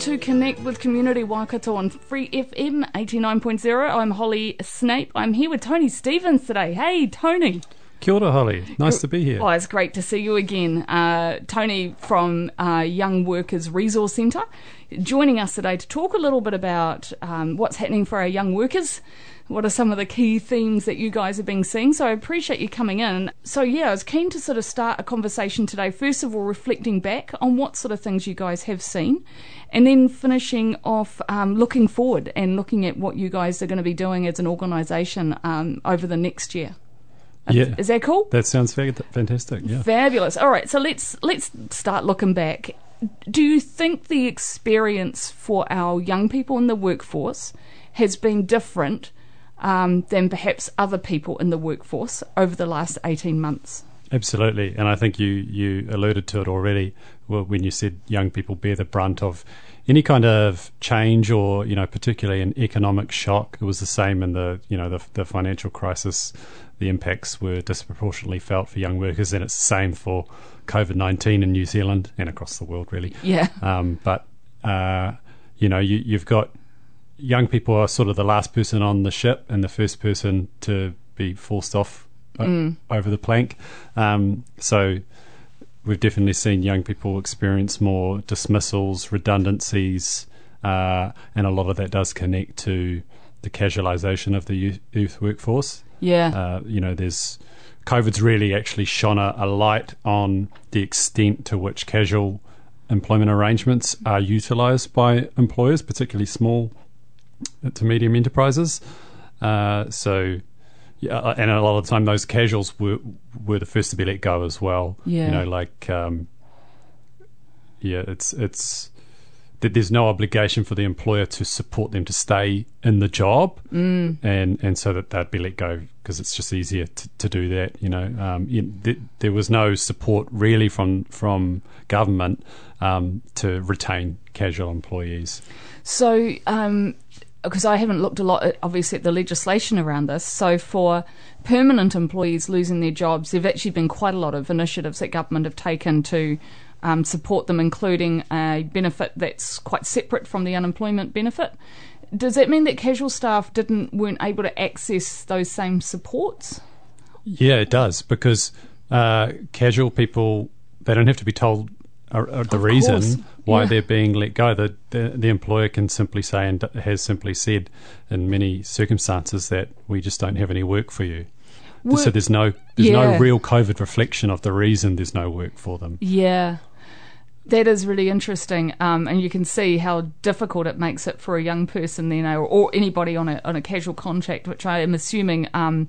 to Connect with Community Waikato on Free FM 89.0. I'm Holly Snape. I'm here with Tony Stevens today. Hey, Tony. Kia ora, Holly. Nice to be here. Oh, it's great to see you again. Uh, Tony from uh, Young Workers Resource Centre joining us today to talk a little bit about um, what's happening for our young workers what are some of the key themes that you guys have been seeing? So I appreciate you coming in. So yeah, I was keen to sort of start a conversation today. First of all, reflecting back on what sort of things you guys have seen, and then finishing off um, looking forward and looking at what you guys are going to be doing as an organisation um, over the next year. Yeah, is that cool? That sounds fantastic. Yeah, fabulous. All right, so let's let's start looking back. Do you think the experience for our young people in the workforce has been different? Um, than perhaps other people in the workforce over the last 18 months. Absolutely, and I think you, you alluded to it already when you said young people bear the brunt of any kind of change or you know particularly an economic shock. It was the same in the you know the, the financial crisis. The impacts were disproportionately felt for young workers, and it's the same for COVID nineteen in New Zealand and across the world, really. Yeah. Um, but uh, you know you, you've got young people are sort of the last person on the ship and the first person to be forced off mm. over the plank. Um, so we've definitely seen young people experience more dismissals, redundancies, uh, and a lot of that does connect to the casualisation of the youth, youth workforce. Yeah. Uh, you know, there's COVID's really actually shone a, a light on the extent to which casual employment arrangements are utilised by employers, particularly small to medium enterprises. Uh, so, yeah, uh, and a lot of the time those casuals were were the first to be let go as well. Yeah, you know, like um, yeah, it's it's that there's no obligation for the employer to support them to stay in the job, mm. and and so that they'd be let go because it's just easier to, to do that. You know, um, th- there was no support really from from government um, to retain casual employees. So. Um, because I haven't looked a lot, at, obviously, at the legislation around this. So, for permanent employees losing their jobs, there have actually been quite a lot of initiatives that government have taken to um, support them, including a benefit that's quite separate from the unemployment benefit. Does that mean that casual staff didn't weren't able to access those same supports? Yeah, it does because uh, casual people they don't have to be told uh, uh, the of reason course. why yeah. they're being let go. The, the, the employer can simply say and has simply said in many circumstances that we just don't have any work for you. Work. So there's no there's yeah. no real COVID reflection of the reason there's no work for them. Yeah. That is really interesting, um, and you can see how difficult it makes it for a young person, you know, or anybody on a on a casual contract, which I am assuming um,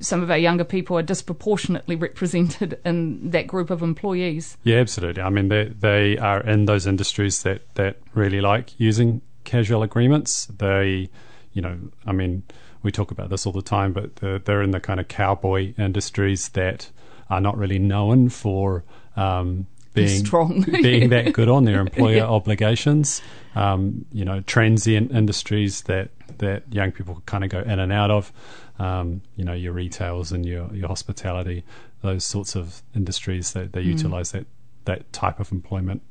some of our younger people are disproportionately represented in that group of employees. Yeah, absolutely. I mean, they they are in those industries that that really like using casual agreements. They, you know, I mean, we talk about this all the time, but they're, they're in the kind of cowboy industries that are not really known for. Um, being strong, being that good on their employer yeah. obligations. Um, you know, transient industries that that young people kind of go in and out of um, you know, your retails and your, your hospitality, those sorts of industries that they mm. utilize that, that type of employment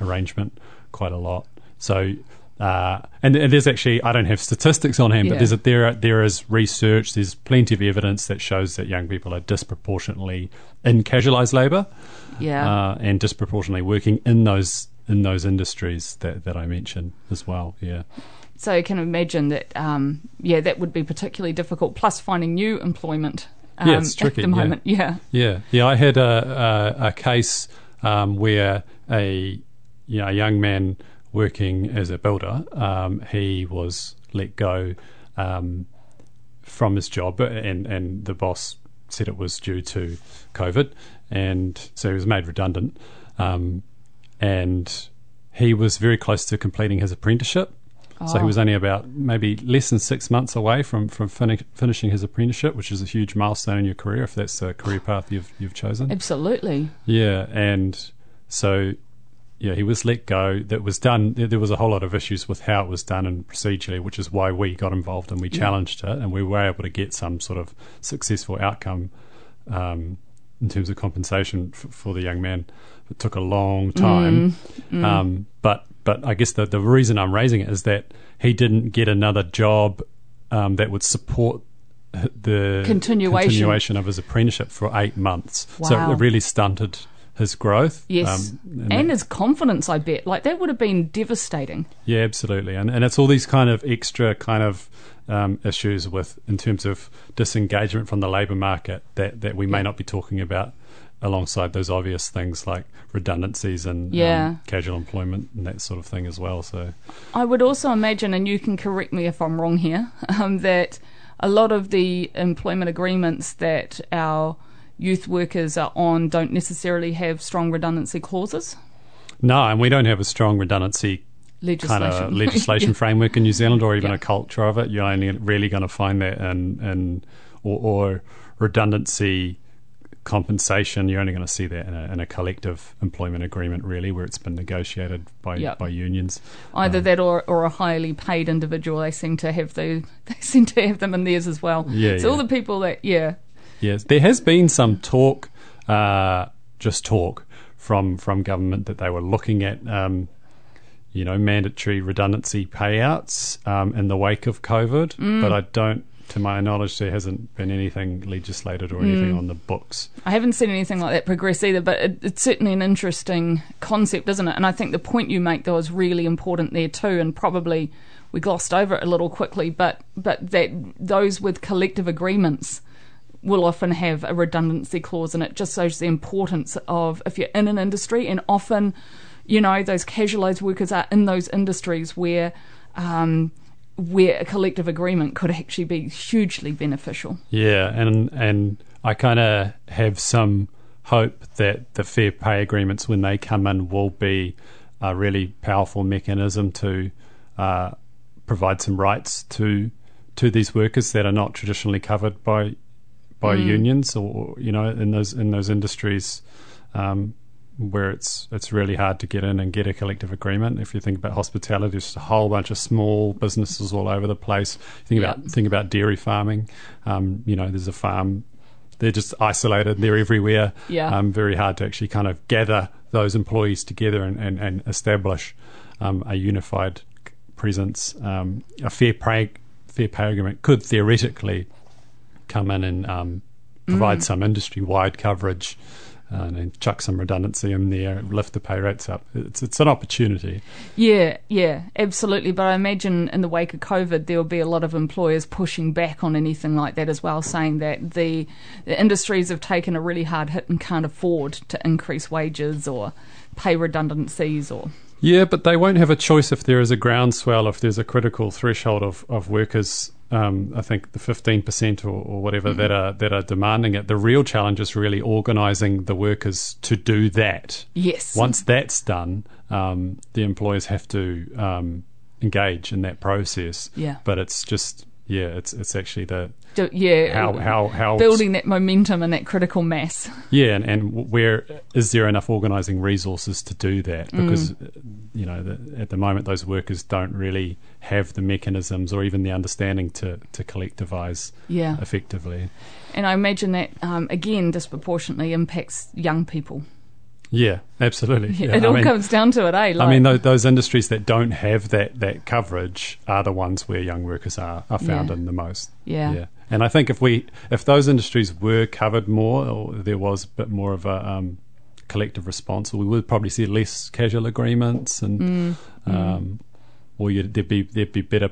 arrangement quite a lot. So, uh, and, and, there's actually I don't have statistics on hand, yeah. but there's a, there there is research. There's plenty of evidence that shows that young people are disproportionately in casualised labour, yeah, uh, and disproportionately working in those in those industries that, that I mentioned as well. Yeah. So you can imagine that, um, yeah, that would be particularly difficult. Plus, finding new employment um, yeah, it's tricky, at the moment. Yeah, yeah, yeah. yeah I had a a, a case um, where a you know, a young man working as a builder, um, he was let go um, from his job, and and the boss said it was due to COVID, and so he was made redundant, um, and he was very close to completing his apprenticeship. So he Oh. was only about maybe less than six months away from from fini- finishing his apprenticeship, which is a huge milestone in your career if that's the career path you've you've chosen. Absolutely. Yeah, and so yeah, he was let go. That was done. There was a whole lot of issues with how it was done and procedurally, which is why we got involved and we challenged it, and we were able to get some sort of successful outcome um, in terms of compensation f- for the young man. It took a long time, Um, but but I guess the the reason I'm raising it is that he didn't get another job um, that would support the Continuation. continuation of his apprenticeship for eight months. So it really stunted his growth. Yes. um, and that- his confidence, I bet. Like, that would have been devastating. yeah, absolutely. And and it's all these kind of extra kind of um, issues with in terms of disengagement from the labour market that, that we may Yeah. not be talking about alongside those obvious things like redundancies and Yeah. um, casual employment and that sort of thing as well. So I would also imagine, and you can correct me if I'm wrong here, um, that a lot of the employment agreements that our youth workers are on don't necessarily have strong redundancy clauses. no, and we don't have a strong redundancy Legislation. kind of legislation framework in New Zealand or even Yeah. a culture of it. You're only really going to find that in, in or, or redundancy compensation. You're only going to see that in a, in a collective employment agreement, really, where it's been negotiated by Yep. by unions. Either that or, or a highly paid individual. They seem to have the they seem to have them in theirs as well. Yeah, so all the people that yeah Yes, there has been some talk, uh, just talk from from government that they were looking at, um, you know, mandatory redundancy payouts um, in the wake of COVID. Mm. But I don't, to my knowledge, there hasn't been anything legislated or anything Mm. on the books. I haven't seen anything like that progress either, but it, it's certainly an interesting concept, isn't it? And I think the point you make though is really important there too, and probably we glossed over it a little quickly, but but that those with collective agreements will often have a redundancy clause, and it just shows the importance of if you're in an industry, and often, you know, those casualised workers are in those industries where. Um, where a collective agreement could actually be hugely beneficial. Yeah, and and I kind of have some hope that the fair pay agreements, when they come in, will be a really powerful mechanism to uh, provide some rights to to these workers that are not traditionally covered by by unions, or you know, in those in those industries. Um, where it's it's really hard to get in and get a collective agreement. If you think about hospitality, there's just a whole bunch of small businesses all over the place. Think Yeah. about think about dairy farming. Um, you know, there's a farm. They're just isolated. They're everywhere. Yeah. Um, very hard to actually kind of gather those employees together and, and, and establish um, a unified presence. Um, a fair pay fair pay agreement could theoretically come in and um, provide some industry wide coverage. Uh, and then chuck some redundancy in there, lift the pay rates up. It's it's an opportunity. Yeah, yeah, absolutely. But I imagine in the wake of COVID, there will be a lot of employers pushing back on anything like that as well, saying that the, the industries have taken a really hard hit and can't afford to increase wages or pay redundancies or. Yeah, but they won't have a choice if there is a groundswell, if there's a critical threshold of, of workers. Um, I think the fifteen percent or, or whatever that are that are demanding it. The real challenge is really organising the workers to do that. Yes. Once that's done, um, the employers have to um, engage in that process. Yeah. But it's just yeah, it's it's actually the Do- yeah. how how how building that momentum and that critical mass. yeah, and, and where is there enough organising resources to do that? Mm. Because uh, you know, the, at the moment, those workers don't really have the mechanisms or even the understanding to to collectivise Yeah. effectively. And I imagine that, um, again, disproportionately impacts young people. Yeah, absolutely. Yeah, it I all mean, comes down to it, eh? Like, I mean, those, those industries that don't have that, that coverage are the ones where young workers are, are found Yeah. in the most. Yeah. yeah. And I think if we if those industries were covered more, or there was a bit more of a um, collective response, we would probably see less casual agreements, and Mm. um, or you'd, there'd be there'd be better.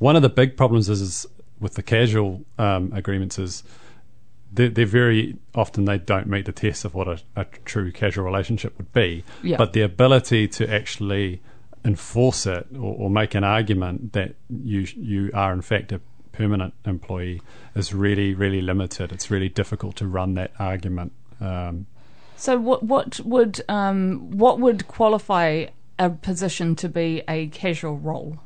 One of the big problems is, is with the casual um, agreements is they're, they're very often they don't meet the test of what a, a true casual relationship would be. Yeah. But the ability to actually enforce it or, or make an argument that you you are in fact a permanent employee is really really limited. It's really difficult to run that argument. Um, So what what would um, what would qualify a position to be a casual role?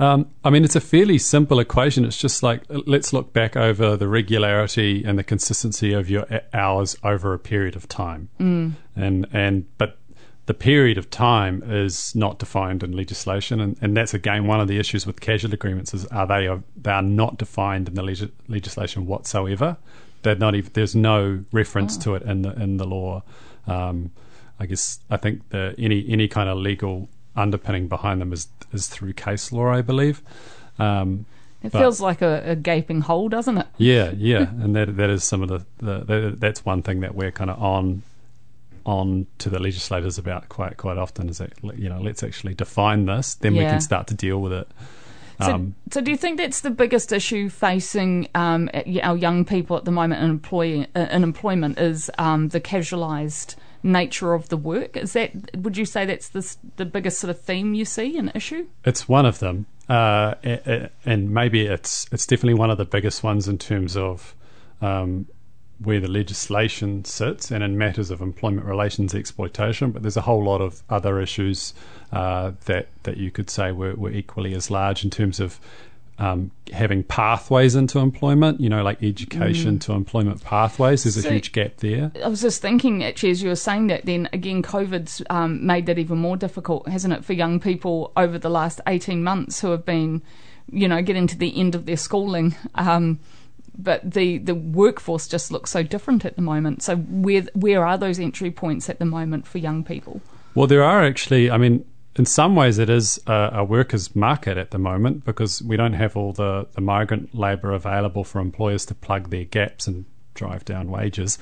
Um, I mean, it's a fairly simple equation. It's just like let's look back over the regularity and the consistency of your hours over a period of time, mm. and and but the period of time is not defined in legislation, and, and that's again one of the issues with casual agreements is are they are they are not defined in the leg- legislation whatsoever. They're not even, there's no reference oh. to it in the in the law. Um, I guess I think the any any kind of legal underpinning behind them is is through case law, I believe. Um, it but, feels like a, a, gaping hole, doesn't it? Yeah, yeah, and that that is some of the, the, the that's one thing that we're kind of on on to the legislators about quite quite often is that you know let's actually define this, then yeah. we can start to deal with it. Um, so, so, do you think that's the biggest issue facing um, our young people at the moment in, employee, uh, in employment is um, the casualised nature of the work? Is that would you say that's the the biggest sort of theme you see an issue? It's one of them, uh, and maybe it's it's definitely one of the biggest ones in terms of um, where the legislation sits and in matters of employment relations exploitation, but there's a whole lot of other issues uh, that that you could say were, were equally as large in terms of um, having pathways into employment, you know, like education mm. to employment pathways. There's so a huge gap there. I was just thinking, actually, as you were saying that, then again, COVID's um, made that even more difficult, hasn't it, for young people over the last 18 months who have been, you know, getting to the end of their schooling. Um, but the, the workforce just looks so different at the moment. So where where are those entry points at the moment for young people? Well, there are actually. I mean, in some ways, it is a, a workers' market at the moment because we don't have all the, the migrant labour available for employers to plug their gaps and drive down wages.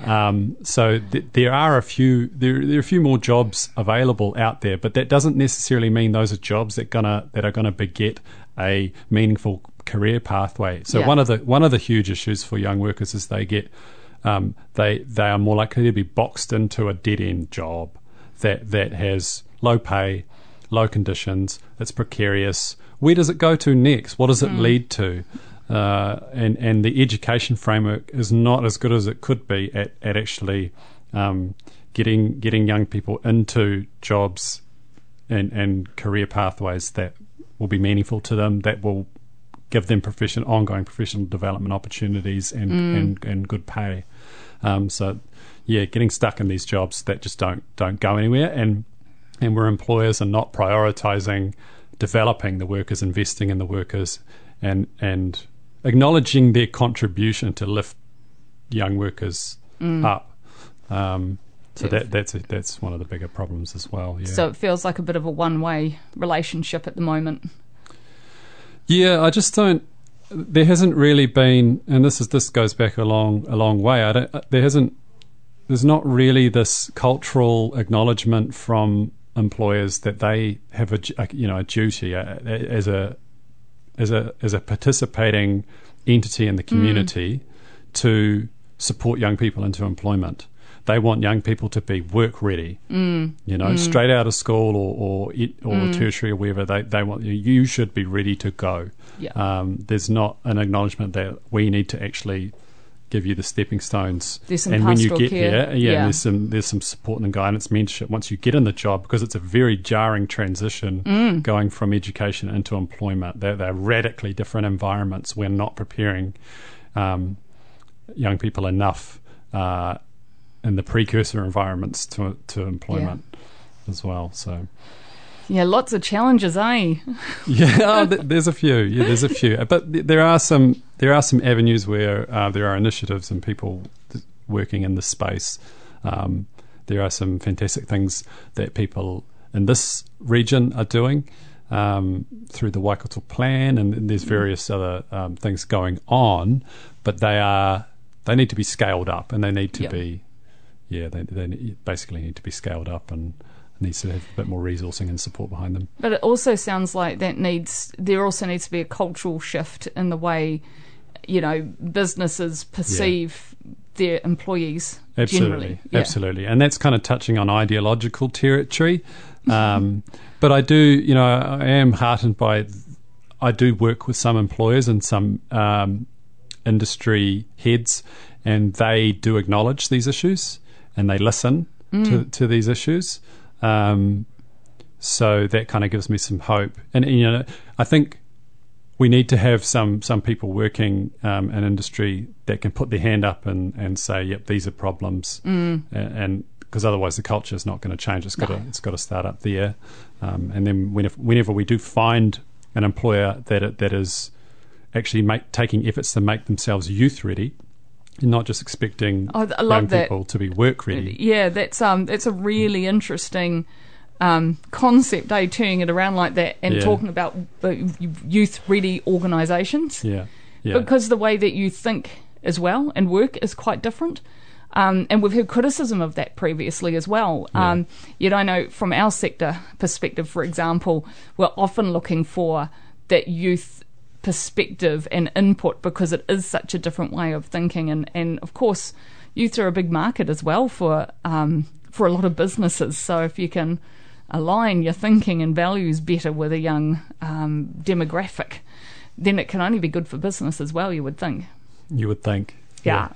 Um, so th- there are a few there, there are a few more jobs available out there, but that doesn't necessarily mean those are jobs that gonna that are gonna beget a meaningful career pathway. So yeah. one of the one of the huge issues for young workers is they get um, they they are more likely to be boxed into a dead end job that that has low pay, low conditions, it's precarious. Where does it go to next? What does it mm. lead to? Uh, and and the education framework is not as good as it could be at at actually um, getting getting young people into jobs and and career pathways that will be meaningful to them that will give them professional, ongoing professional development opportunities and, mm. and, and good pay. Um, so, yeah, getting stuck in these jobs that just don't don't go anywhere, and and where employers are not prioritizing developing the workers, investing in the workers, and and acknowledging their contribution to lift young workers mm. up. Um, so that that's a, that's one of the bigger problems as well. Yeah. So it feels like a bit of a one-way relationship at the moment. Yeah, I just don't. There hasn't really been, and this is this goes back a long a long way. I don't. There hasn't. There's not really this cultural acknowledgement from employers that they have a, a you know a duty a, a, as a as a as a participating entity in the community mm. to support young people into employment they want young people to be work ready. Mm. You know, mm. straight out of school or or, it, or mm. tertiary or wherever they, they want you. You should be ready to go. Yeah. Um, there's not an acknowledgement that we need to actually give you the stepping stones. and when you get care. here, yeah, yeah, there's some there's some support and guidance, mentorship once you get in the job because it's a very jarring transition mm. going from education into employment. They're, they're radically different environments. We're not preparing um, young people enough. Uh, and the precursor environments to to employment yeah. as well. So. Yeah, lots of challenges, eh? yeah, oh, there's a few. Yeah, there's a few, but there are some there are some avenues where uh, there are initiatives and people working in this space. Um, there are some fantastic things that people in this region are doing um, through the Waikato Plan, and, and there's various other um, things going on, but they are they need to be scaled up and they need to yep. be yeah, they, they basically need to be scaled up and needs to have a bit more resourcing and support behind them. But it also sounds like that needs there also needs to be a cultural shift in the way you know businesses perceive yeah. their employees. Absolutely, absolutely, and that's kind of touching on ideological territory. Um, but I do, you know, I am heartened by. I do work with some employers and some um, industry heads, and they do acknowledge these issues and they listen mm. to, to these issues. Um, so that kind of gives me some hope. And you know, I think we need to have some some people working um, in industry that can put their hand up and, and say, "Yep, these are problems," Mm. and because otherwise the culture is not going to change. It's got No. to it's got to start up there. Um, and then whenever, whenever we do find an employer that it, that is actually make, taking efforts to make themselves youth ready, and not just expecting Oh, young that. people to be work ready. Yeah, that's um, that's a really interesting um, concept. Eh, turning it around like that and Yeah. talking about youth ready organisations. Yeah, yeah, because the way that you think as well and work is quite different. Um, and we've heard criticism of that previously as well. Yeah. Um, yet I know from our sector perspective, for example, we're often looking for that youth perspective and input because it is such a different way of thinking. And, and of course, youth are a big market as well for um, for a lot of businesses. So if you can align your thinking and values better with a young um, demographic, then it can only be good for business as well. You would think. you would think. Yeah.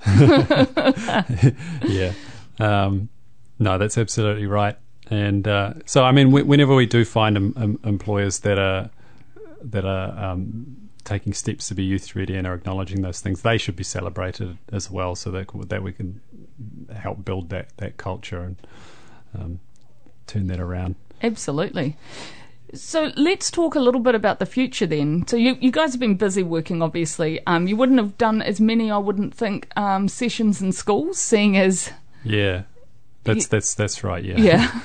yeah. Um, no, that's absolutely right. And uh, so, I mean, whenever we do find em- employers that are that are um, taking steps to be youth ready and are acknowledging those things, they should be celebrated as well, so that that we can help build that that culture and um, turn that around. Absolutely. So let's talk a little bit about the future then. So you, you guys have been busy working, obviously. Um, you wouldn't have done as many, I wouldn't think, um, sessions in schools, seeing as Yeah, that's that's that's right. Yeah.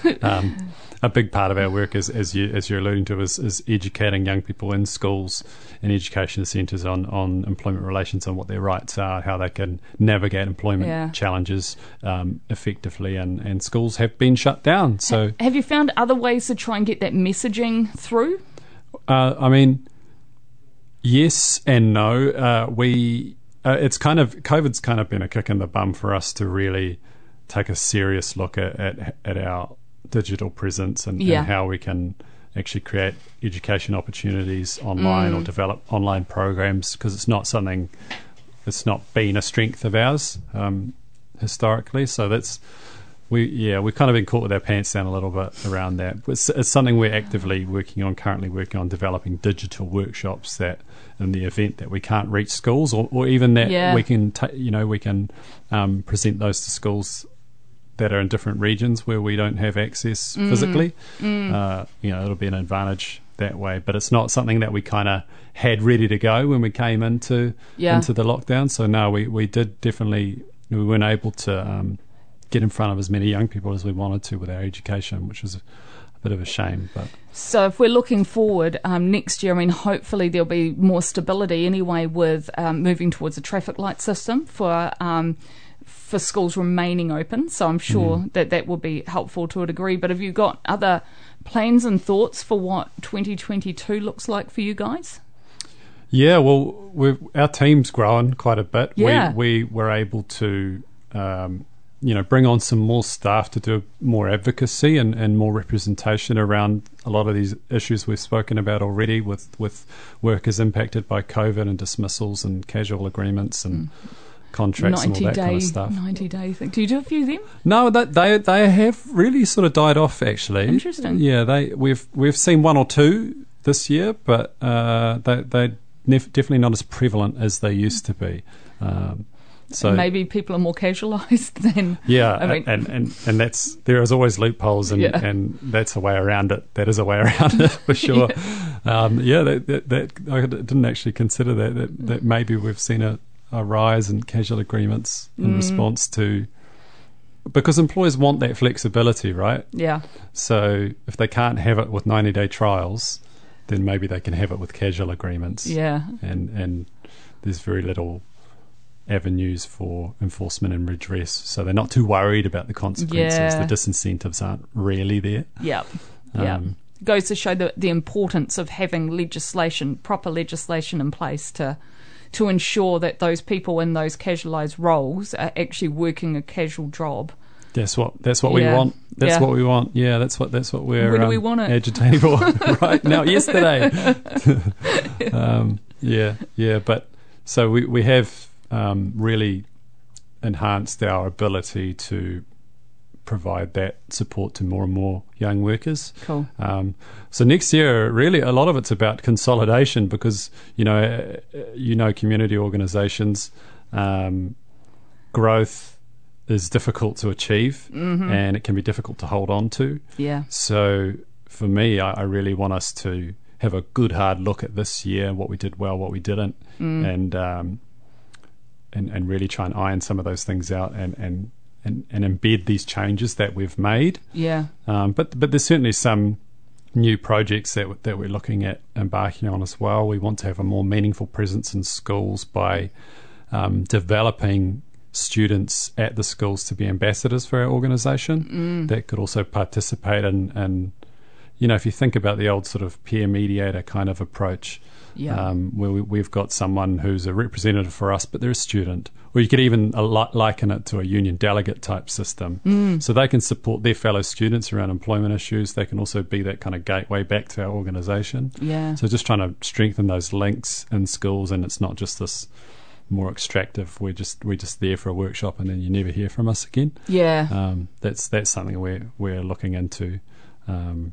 yeah, um, a big part of our work is, as you as you're alluding to, is, is educating young people in schools and education centres on, on employment relations, on what their rights are, how they can navigate employment Yeah. challenges um, effectively, and, and schools have been shut down. So, have you found other ways to try and get that messaging through? uh, I mean, yes and no. Uh, we uh, it's kind of COVID's kind of been a kick in the bum for us to really take a serious look at at, at our digital presence and, Yeah. and how we can actually create education opportunities online or develop online programs because it's not something it's not been a strength of ours um, historically so that's we yeah we've kind of been caught with our pants down a little bit around that it's, it's something we're actively working on currently working on developing digital workshops that in the event that we can't reach schools or, or even that Yeah. we can ta- you know we can um, present those to schools that are in different regions where we don't have access Mm. physically uh, you know it'll be an advantage that way but it's not something that we kind of had ready to go when we came into Yeah. into the lockdown so no we, we did definitely we weren't able to um, get in front of as many young people as we wanted to with our education which was a, bit of a shame but So if we're looking forward um, next year, I mean, hopefully there'll be more stability anyway with um, moving towards a traffic light system for um, for schools remaining open. So I'm sure that that will be helpful to a degree. But have you got other plans and thoughts for what 2022 looks like for you guys? Yeah, well, we've, our team's grown quite a bit. Yeah. We, we were able to, um, you know, bring on some more staff to do more advocacy and, and more representation around a lot of these issues we've spoken about already with, with workers impacted by COVID and dismissals and casual agreements and contracts and all 90 that day, kind of stuff. 90 day thing. Do you do a few of them? No, that they they have really sort of died off actually. Interesting. Yeah, they we've we've seen one or two this year, but uh, they they nef- definitely not as prevalent as they used to be. Um, so Maybe people are more casualised than. yeah, I mean- and, and and that's there is always loopholes, and Yeah. and that's a way around it. That is a way around it for sure. yeah, um, yeah that, that, that I didn't actually consider that that, that maybe we've seen a, a rise in casual agreements in Mm. response to because employers want that flexibility, right? Yeah. So if they can't have it with ninety day trials, then maybe they can have it with casual agreements Yeah. and and there's very little avenues for enforcement and redress so they're not too worried about the consequences Yeah. the disincentives aren't really there Yep. Yeah. Um, Goes to show the, the importance of having legislation, proper legislation in place to to ensure that those people in those casualised roles are actually working a casual job. that's what that's what Yeah. we want that's Yeah. what we want yeah that's what that's what we're um, we want agitating for right now yesterday um, yeah yeah but so we we have um, really enhanced our ability to provide that support to more and more young workers. Cool. Um, so next year, really, a lot of it's about consolidation because you know, you know, community organisations um, growth is difficult to achieve, and it can be difficult to hold on to. Yeah. So for me, I, I really want us to have a good hard look at this year, what we did well, what we didn't, and um, and and really try and iron some of those things out and and and, and embed these changes that we've made. Yeah. Um, but but there's certainly some new projects that that we're looking at embarking on as well. We want to have a more meaningful presence in schools by um, developing students at the schools to be ambassadors for our organisation that could also participate in, in you know if you think about the old sort of peer mediator kind of approach Yeah. um, where we, we've got someone who's a representative for us, but they're a student. Or you could even uh, liken it to a union delegate type system. So they can support their fellow students around employment issues. They can also be that kind of gateway back to our organisation. Yeah. So just trying to strengthen those links in schools, and it's not just this more extractive. We're just we're just there for a workshop, and then you never hear from us again. yeah. Um, that's that's something we're we're looking into, um,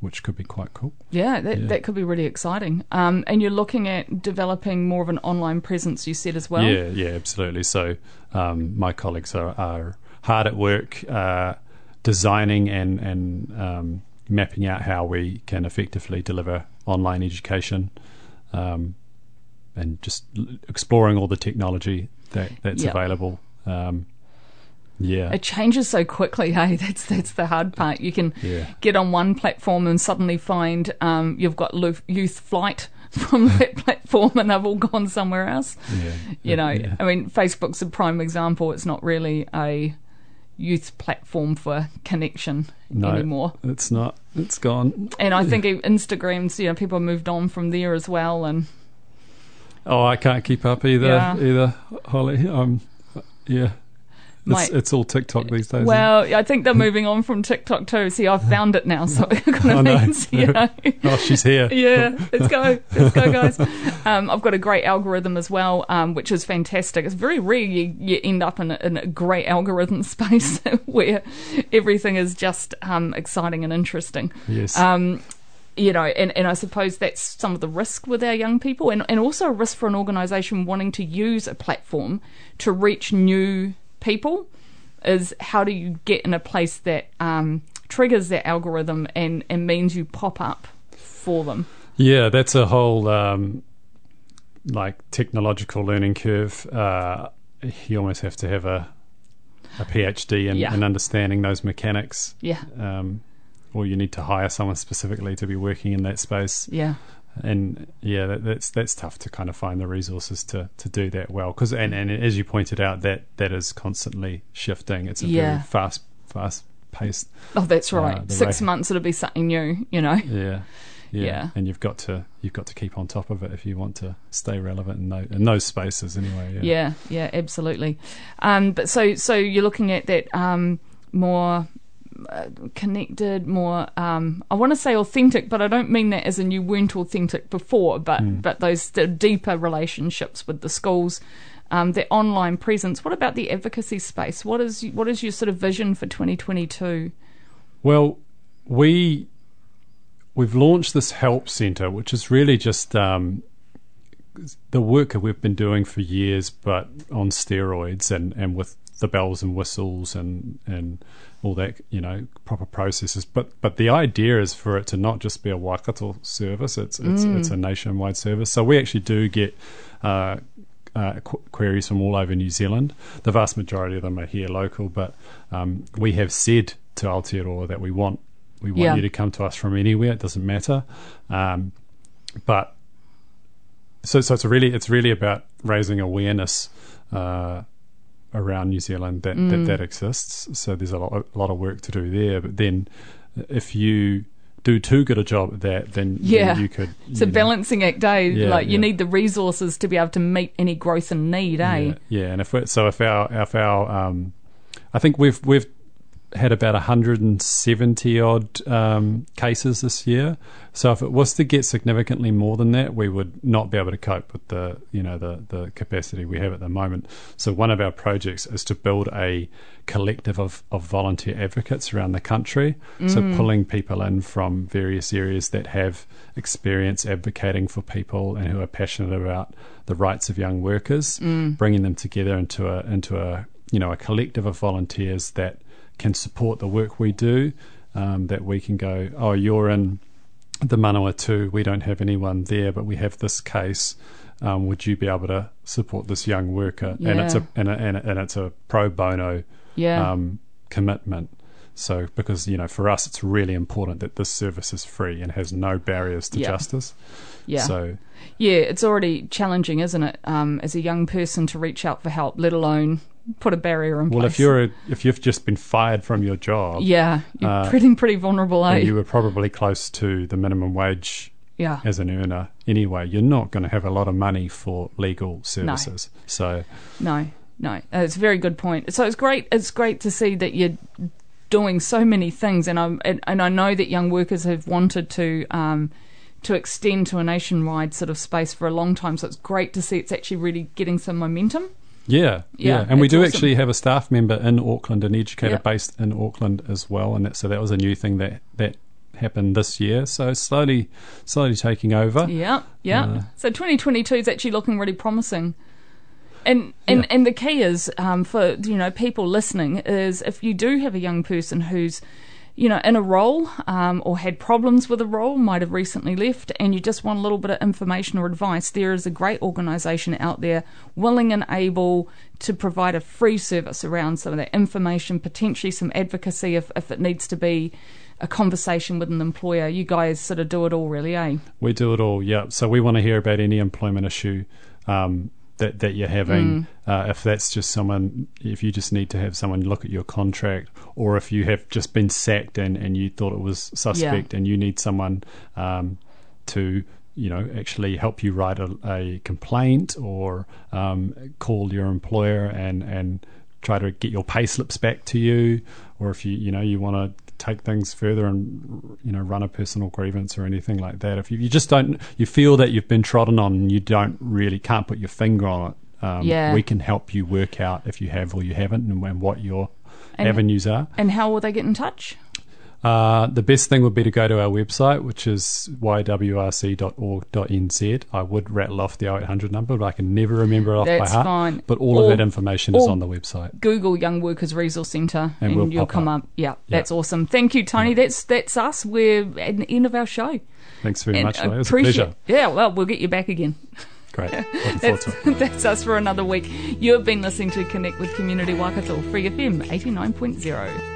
which could be quite cool. Yeah, that, Yeah. that could be really exciting. Um, and you're looking at developing more of an online presence, you said as well. Yeah, yeah, absolutely. So um, my colleagues are, are hard at work uh, designing and and um, mapping out how we can effectively deliver online education, um, and just exploring all the technology that that's Yep. available. Um, yeah, It changes so quickly, hey. That's that's the hard part. You can Yeah. get on one platform and suddenly find um, you've got youth flight from that platform, and they've all gone somewhere else. yeah, You know, yeah. I mean, Facebook's a prime example. It's not really a youth platform for connection No. anymore. It's not. It's gone. And I think Instagram's, you know, people moved on from there as well. And Oh, I can't keep up either. Yeah. Either Holly. Um, yeah. It's, My- it's all TikTok these days. well, I think they're moving on from TikTok too. See, I've found it now, so it kind Oh, of no. means, you know. oh, she's here. yeah, let's go, let's go, guys. Um, I've got a great algorithm as well, um, which is fantastic. It's very rare you, you end up in a, in a great algorithm space where everything is just um, exciting and interesting. Yes. Um, you know, and, and I suppose that's some of the risk with our young people, and, and also a risk for an organisation wanting to use a platform to reach new people is how do you get in a place that um, triggers that algorithm and, and means you pop up for them. Yeah, that's a whole um, like technological learning curve. Uh, you almost have to have a a PhD in, Yeah. in understanding those mechanics, Yeah, um, or you need to hire someone specifically to be working in that space. yeah, And yeah, that, that's that's tough to kind of find the resources to, to do that well. Because and, and as you pointed out, that that is constantly shifting. It's a Yeah. very fast fast paced. oh, that's Uh, right. the Six way- months it'll be something new, you know. Yeah. Yeah. Yeah. and you've got to you've got to keep on top of it if you want to stay relevant in those, in those spaces anyway. Yeah, Yeah, yeah, absolutely. Um, but so so you're looking at that um, more uh, connected, more um, I want to say authentic, but I don't mean that as in you weren't authentic before, but but those the deeper relationships with the schools. Um, the online presence. What about the advocacy space? What is what is your sort of vision for 2022? Well, we we've launched this help center, which is really just um, the work that we've been doing for years, but on steroids and, and with the bells and whistles and and all that you know proper processes. But but the idea is for it to not just be a Waikato service; it's it's it's a nationwide service. So we actually do get. Uh, uh, qu- queries from all over New Zealand. The vast majority of them are here local, but um, we have said to Aotearoa that we want we want Yeah. you to come to us from anywhere. It doesn't matter. Um, but so so it's really it's really about raising awareness uh, around New Zealand that, Mm. that that exists. So there's a lot, a lot of work to do there. But then if you do too good a job at that, then, then Yeah. you could. It's a know, balancing act, eh? Yeah, like you yeah. need the resources to be able to meet any growth and need, eh? Yeah, yeah. and if we so if our if our um, I think we've we've had about 170 odd um, cases this year. So if it was to get significantly more than that, we would not be able to cope with the you know the the capacity we have at the moment. So one of our projects is to build a collective of, of volunteer advocates around the country. Mm. So pulling people in from various areas that have experience advocating for people and who are passionate about the rights of young workers, mm. bringing them together into a into a you know a collective of volunteers that can support the work we do. Um, that we can go, oh, you're in the Manawatu, we don't have anyone there, but we have this case. Um, would you be able to support this young worker? Yeah. And it's a and, a, and, a, and it's a pro bono yeah. um, commitment. So because you know for us it's really important that this service is free and has no barriers to Yeah. justice. Yeah. So Yeah, it's already challenging, isn't it, um, as a young person to reach out for help, let alone put a barrier in well, place. if you're a, if you've just been fired from your job, yeah, you're uh, pretty pretty vulnerable, eh? you were probably close to the minimum wage yeah, as an earner anyway, you're not going to have a lot of money for legal services. So no, no, uh, it's a very good point. So it's great. It's great to see that you're doing so many things, and I'm and, and I know that young workers have wanted to. Um, to extend to a nationwide sort of space for a long time, so it's great to see it's actually really getting some momentum. Yeah, Yeah, yeah, and we do awesome. actually have a staff member in Auckland, an educator Yeah. based in Auckland as well, and that, so that was a new thing that that happened this year. So slowly, slowly taking over. Yeah, yeah. Uh, so 2022 is actually looking really promising. And and, Yeah. and the key is um, for you know people listening is if you do have a young person who's you know in a role um, or had problems with a role, might have recently left, and you just want a little bit of information or advice, there is a great organisation out there willing and able to provide a free service around some of that information, potentially some advocacy if, if it needs to be a conversation with an employer. You guys sort of do it all, really, eh? We do it all, yeah. So we want to hear about any employment issue um, that that you're having. Uh, if that's just someone, if you just need to have someone look at your contract, or if you have just been sacked and, and you thought it was suspect, and you need someone um, to you know actually help you write a, a complaint or um, call your employer and and try to get your pay slips back to you or if you you know you want to take things further and you know run a personal grievance or anything like that if you, you just don't you feel that you've been trodden on and you don't really can't put your finger on it um, Yeah. we can help you work out if you have or you haven't and, and what your And- avenues are And how will they get in touch? Uh, the best thing would be to go to our website, which is ywrc.org.nz. I would rattle off the 0800 number, but I can never remember it off by That's heart. fine. But all Or- of that information is on the website. Google Young Workers Resource Centre And and, we'll you'll come up. up. Yeah, that's awesome. Thank you, Tony. That's that's us. We're at the end of our show. Thanks very And much. It was a appreciate- pleasure. Yeah, well, we'll get you back again. Great. That's, that's us for another week. You have been listening to Connect with Community Waikato, Free FM 89.0.